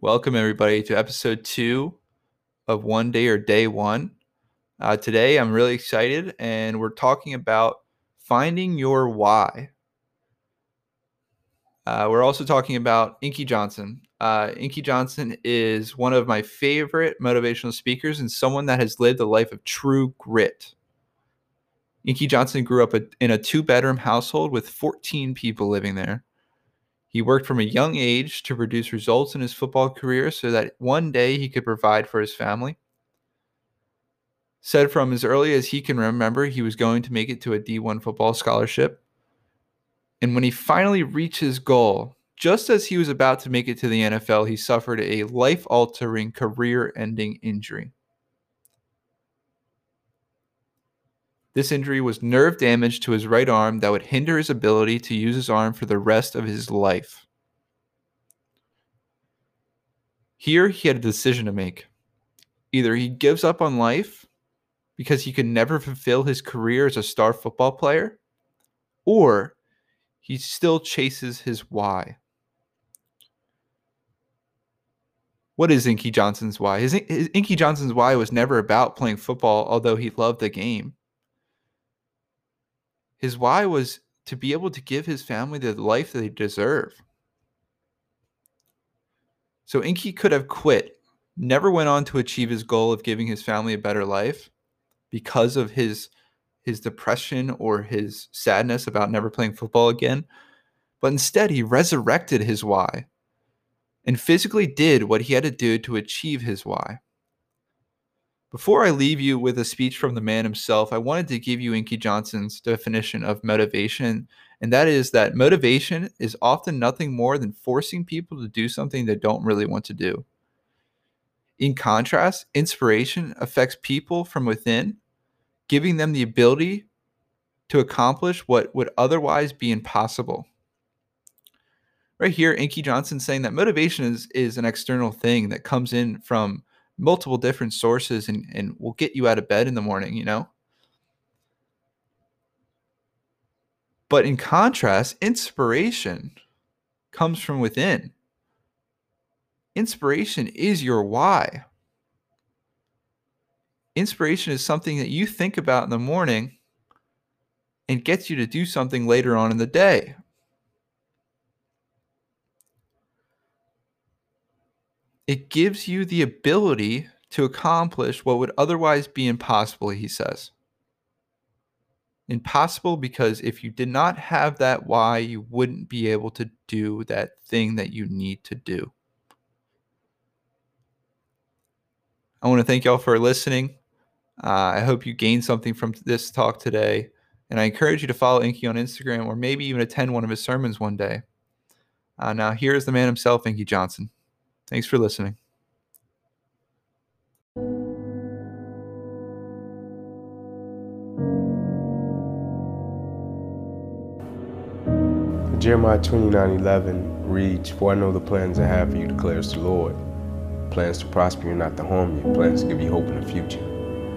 Welcome, everybody, to episode two of One Day or Day One. Uh, today, I'm really excited, and we're talking about finding your why. Uh, we're also talking about Inky Johnson. Uh, Inky Johnson is one of my favorite motivational speakers and someone that has lived a life of true grit. Inky Johnson grew up a, in a two bedroom household with 14 people living there. He worked from a young age to produce results in his football career so that one day he could provide for his family. Said from as early as he can remember, he was going to make it to a D1 football scholarship. And when he finally reached his goal, just as he was about to make it to the NFL, he suffered a life altering, career ending injury. This injury was nerve damage to his right arm that would hinder his ability to use his arm for the rest of his life. Here, he had a decision to make. Either he gives up on life because he could never fulfill his career as a star football player, or he still chases his why. What is Inky Johnson's why? His, his, Inky Johnson's why was never about playing football, although he loved the game. His why was to be able to give his family the life that they deserve. So Inky could have quit, never went on to achieve his goal of giving his family a better life because of his his depression or his sadness about never playing football again. But instead, he resurrected his why and physically did what he had to do to achieve his why. Before I leave you with a speech from the man himself, I wanted to give you Inky Johnson's definition of motivation, and that is that motivation is often nothing more than forcing people to do something they don't really want to do. In contrast, inspiration affects people from within, giving them the ability to accomplish what would otherwise be impossible. Right here, Inky Johnson saying that motivation is, is an external thing that comes in from multiple different sources and, and will get you out of bed in the morning, you know? But in contrast, inspiration comes from within. Inspiration is your why. Inspiration is something that you think about in the morning and gets you to do something later on in the day. It gives you the ability to accomplish what would otherwise be impossible, he says. Impossible because if you did not have that why, you wouldn't be able to do that thing that you need to do. I want to thank y'all for listening. Uh, I hope you gained something from this talk today. And I encourage you to follow Inky on Instagram or maybe even attend one of his sermons one day. Uh, now, here's the man himself, Inky Johnson. Thanks for listening. Jeremiah 29 11 reads, For I know the plans I have for you, declares the Lord. Plans to prosper you, and not to harm you, plans to give you hope in the future.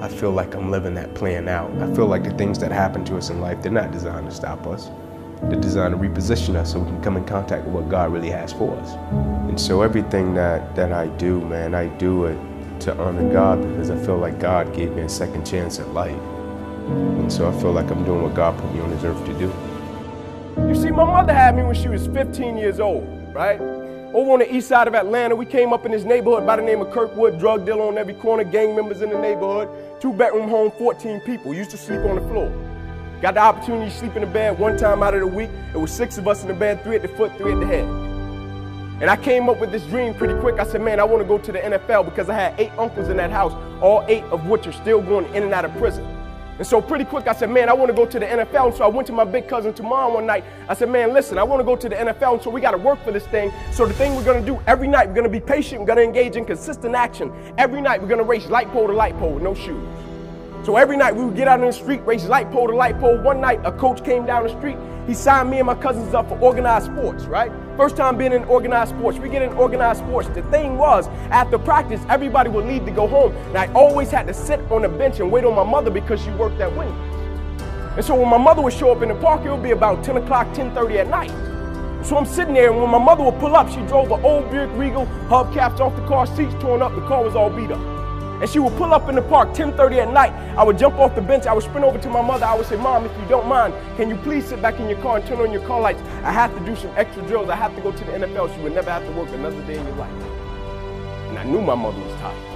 I feel like I'm living that plan out. I feel like the things that happen to us in life, they're not designed to stop us. They're designed to reposition us so we can come in contact with what God really has for us. And so everything that, that I do, man, I do it to honor God because I feel like God gave me a second chance at life. And so I feel like I'm doing what God put me on this earth to do. You see, my mother had me when she was 15 years old, right? Over on the east side of Atlanta, we came up in this neighborhood by the name of Kirkwood, drug dealer on every corner, gang members in the neighborhood, two bedroom home, 14 people, used to sleep on the floor. Got the opportunity to sleep in the bed one time out of the week. It was six of us in the bed, three at the foot, three at the head. And I came up with this dream pretty quick. I said, man, I want to go to the NFL because I had eight uncles in that house, all eight of which are still going in and out of prison. And so pretty quick, I said, man, I want to go to the NFL. And so I went to my big cousin tomorrow one night. I said, man, listen, I want to go to the NFL. And so we got to work for this thing. So the thing we're going to do every night, we're going to be patient. We're going to engage in consistent action. Every night, we're going to race light pole to light pole with no shoes. So every night we would get out in the street, race light pole to light pole. One night, a coach came down the street. He signed me and my cousins up for organized sports, right? First time being in organized sports. We get in organized sports. The thing was, after practice, everybody would leave to go home. And I always had to sit on the bench and wait on my mother because she worked at Wendy's. And so when my mother would show up in the park, it would be about 10 o'clock, 10.30 at night. So I'm sitting there, and when my mother would pull up, she drove an old Buick Regal, hubcaps off the car, seats torn up, the car was all beat up. And she would pull up in the park 10:30 at night. I would jump off the bench, I would sprint over to my mother, I would say, Mom, if you don't mind, can you please sit back in your car and turn on your car lights? I have to do some extra drills. I have to go to the NFL. She would never have to work another day in your life. And I knew my mother was tired.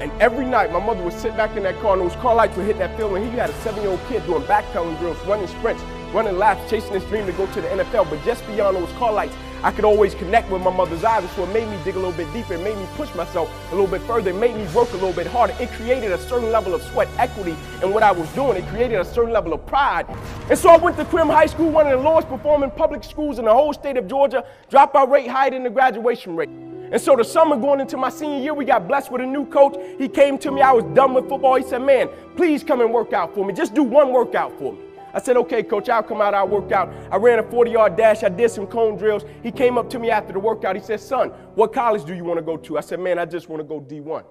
And every night, my mother would sit back in that car, and those car lights would hit that field. And he had a seven-year-old kid doing backpedaling drills, running sprints, running laps, chasing his dream to go to the NFL. But just beyond those car lights, I could always connect with my mother's eyes. So it made me dig a little bit deeper. It made me push myself a little bit further. It made me work a little bit harder. It created a certain level of sweat equity in what I was doing. It created a certain level of pride. And so I went to Crim High School, one of the lowest performing public schools in the whole state of Georgia. Dropout rate higher than the graduation rate. And so the summer going into my senior year, we got blessed with a new coach. He came to me, I was done with football. He said, Man, please come and work out for me. Just do one workout for me. I said, okay, coach, I'll come out, I'll work out. I ran a 40 yard dash, I did some cone drills. He came up to me after the workout. He said, son, what college do you want to go to? I said, man, I just want to go D1.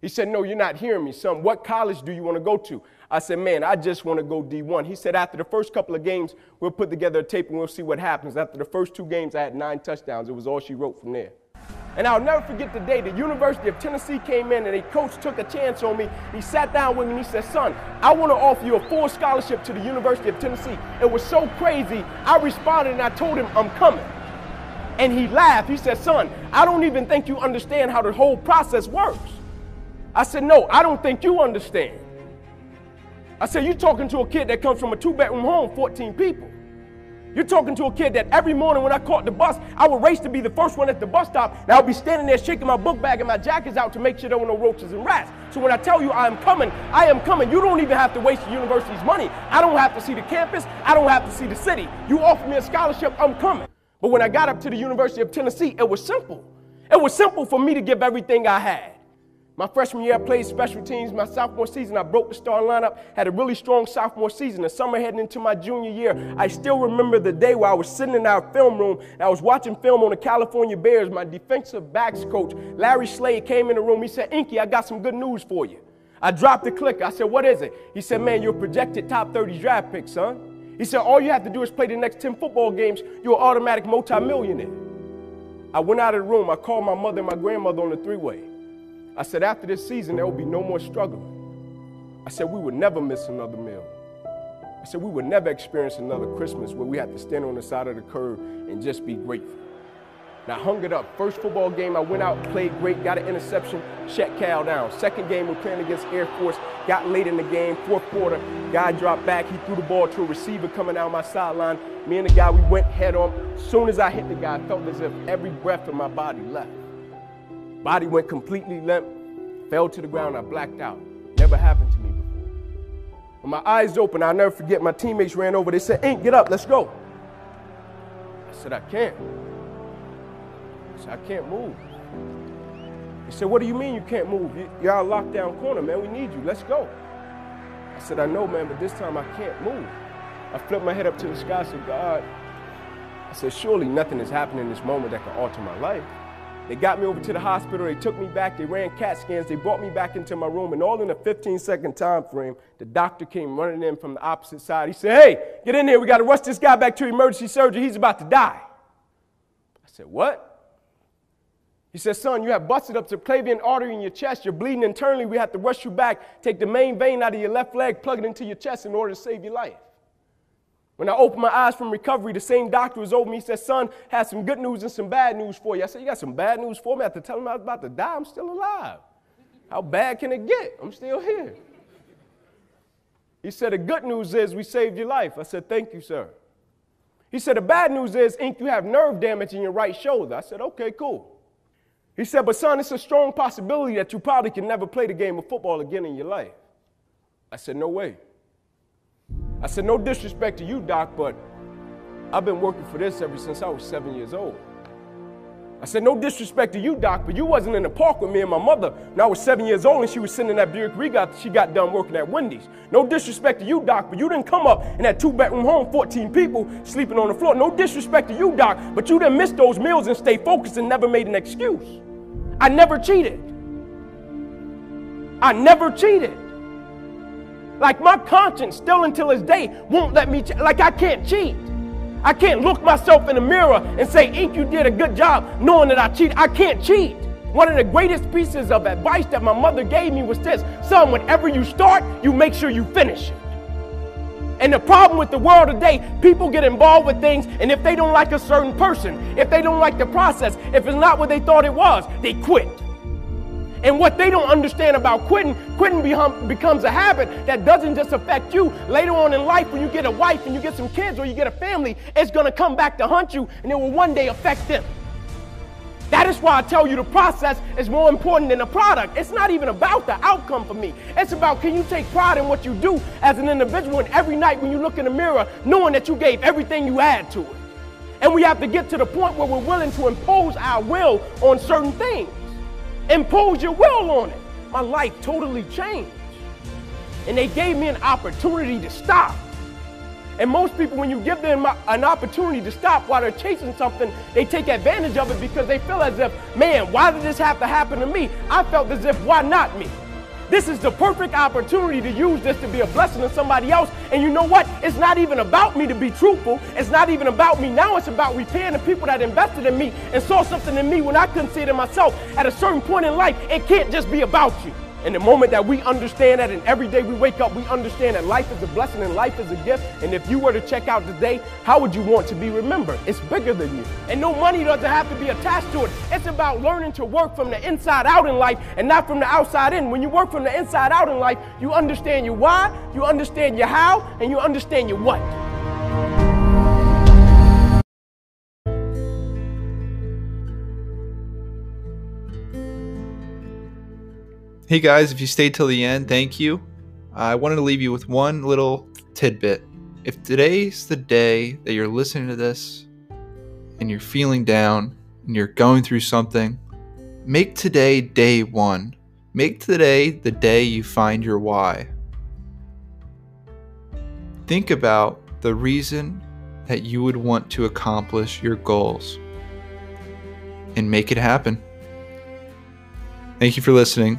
He said, no, you're not hearing me, son. What college do you want to go to? I said, man, I just want to go D1. He said, after the first couple of games, we'll put together a tape and we'll see what happens. After the first two games, I had nine touchdowns. It was all she wrote from there. And I'll never forget the day the University of Tennessee came in and a coach took a chance on me. He sat down with me and he said, Son, I want to offer you a full scholarship to the University of Tennessee. It was so crazy. I responded and I told him, I'm coming. And he laughed. He said, Son, I don't even think you understand how the whole process works. I said, No, I don't think you understand. I said, You're talking to a kid that comes from a two bedroom home, 14 people. You're talking to a kid that every morning when I caught the bus, I would race to be the first one at the bus stop, and I would be standing there shaking my book bag and my jackets out to make sure there were no roaches and rats. So when I tell you I am coming, I am coming. You don't even have to waste the university's money. I don't have to see the campus. I don't have to see the city. You offer me a scholarship, I'm coming. But when I got up to the University of Tennessee, it was simple. It was simple for me to give everything I had. My freshman year, I played special teams. My sophomore season, I broke the star lineup, had a really strong sophomore season. The summer heading into my junior year, I still remember the day where I was sitting in our film room and I was watching film on the California Bears. My defensive backs coach, Larry Slade, came in the room. He said, Inky, I got some good news for you. I dropped the clicker. I said, What is it? He said, Man, you're projected top 30 draft pick, son. He said, All you have to do is play the next 10 football games, you're an automatic multimillionaire. I went out of the room. I called my mother and my grandmother on the three way. I said, after this season, there will be no more struggling. I said, we would never miss another meal. I said, we would never experience another Christmas where we had to stand on the side of the curb and just be grateful. And I hung it up. First football game, I went out, played great, got an interception, shut Cal down. Second game, we're playing against Air Force, got late in the game, fourth quarter, guy dropped back, he threw the ball to a receiver coming out my sideline. Me and the guy, we went head on. Soon as I hit the guy, I felt as if every breath of my body left. Body went completely limp, fell to the ground, I blacked out. Never happened to me before. When my eyes opened, I'll never forget, my teammates ran over. They said, Ink, get up, let's go. I said, I can't. I said, I can't move. He said, What do you mean you can't move? You're out lockdown corner, man. We need you. Let's go. I said, I know, man, but this time I can't move. I flipped my head up to the sky. I said, God, I said, surely nothing is happening in this moment that can alter my life. They got me over to the hospital. They took me back. They ran CAT scans. They brought me back into my room. And all in a 15 second time frame, the doctor came running in from the opposite side. He said, Hey, get in here. We got to rush this guy back to emergency surgery. He's about to die. I said, What? He said, Son, you have busted up the subclavian artery in your chest. You're bleeding internally. We have to rush you back, take the main vein out of your left leg, plug it into your chest in order to save your life. When I opened my eyes from recovery, the same doctor was over me. He said, Son, has some good news and some bad news for you. I said, You got some bad news for me? I had to tell him I was about to die. I'm still alive. How bad can it get? I'm still here. He said, The good news is we saved your life. I said, Thank you, sir. He said, The bad news is, Ink, you have nerve damage in your right shoulder. I said, Okay, cool. He said, But son, it's a strong possibility that you probably can never play the game of football again in your life. I said, No way. I said, no disrespect to you, Doc, but I've been working for this ever since I was seven years old. I said, no disrespect to you, Doc, but you wasn't in the park with me and my mother when I was seven years old and she was sitting in that Buick Regal she got done working at Wendy's. No disrespect to you, Doc, but you didn't come up in that two-bedroom home, 14 people sleeping on the floor. No disrespect to you, Doc, but you didn't miss those meals and stay focused and never made an excuse. I never cheated. I never cheated. Like my conscience, still until this day, won't let me, like I can't cheat. I can't look myself in the mirror and say, Ink, you did a good job knowing that I cheat. I can't cheat. One of the greatest pieces of advice that my mother gave me was this son, whenever you start, you make sure you finish it. And the problem with the world today, people get involved with things, and if they don't like a certain person, if they don't like the process, if it's not what they thought it was, they quit. And what they don't understand about quitting, quitting becomes a habit that doesn't just affect you. Later on in life, when you get a wife and you get some kids or you get a family, it's going to come back to hunt you and it will one day affect them. That is why I tell you the process is more important than the product. It's not even about the outcome for me. It's about can you take pride in what you do as an individual and every night when you look in the mirror, knowing that you gave everything you had to it. And we have to get to the point where we're willing to impose our will on certain things. Impose your will on it. My life totally changed. And they gave me an opportunity to stop. And most people, when you give them an opportunity to stop while they're chasing something, they take advantage of it because they feel as if, man, why did this have to happen to me? I felt as if, why not me? This is the perfect opportunity to use this to be a blessing to somebody else. And you know what? It's not even about me to be truthful. It's not even about me. Now it's about repaying the people that invested in me and saw something in me when I couldn't see it in myself. At a certain point in life, it can't just be about you. And the moment that we understand that, and every day we wake up, we understand that life is a blessing and life is a gift. And if you were to check out today, how would you want to be remembered? It's bigger than you. And no money doesn't have to be attached to it. It's about learning to work from the inside out in life and not from the outside in. When you work from the inside out in life, you understand your why, you understand your how, and you understand your what. Hey guys, if you stayed till the end, thank you. I wanted to leave you with one little tidbit. If today's the day that you're listening to this and you're feeling down and you're going through something, make today day one. Make today the day you find your why. Think about the reason that you would want to accomplish your goals and make it happen. Thank you for listening.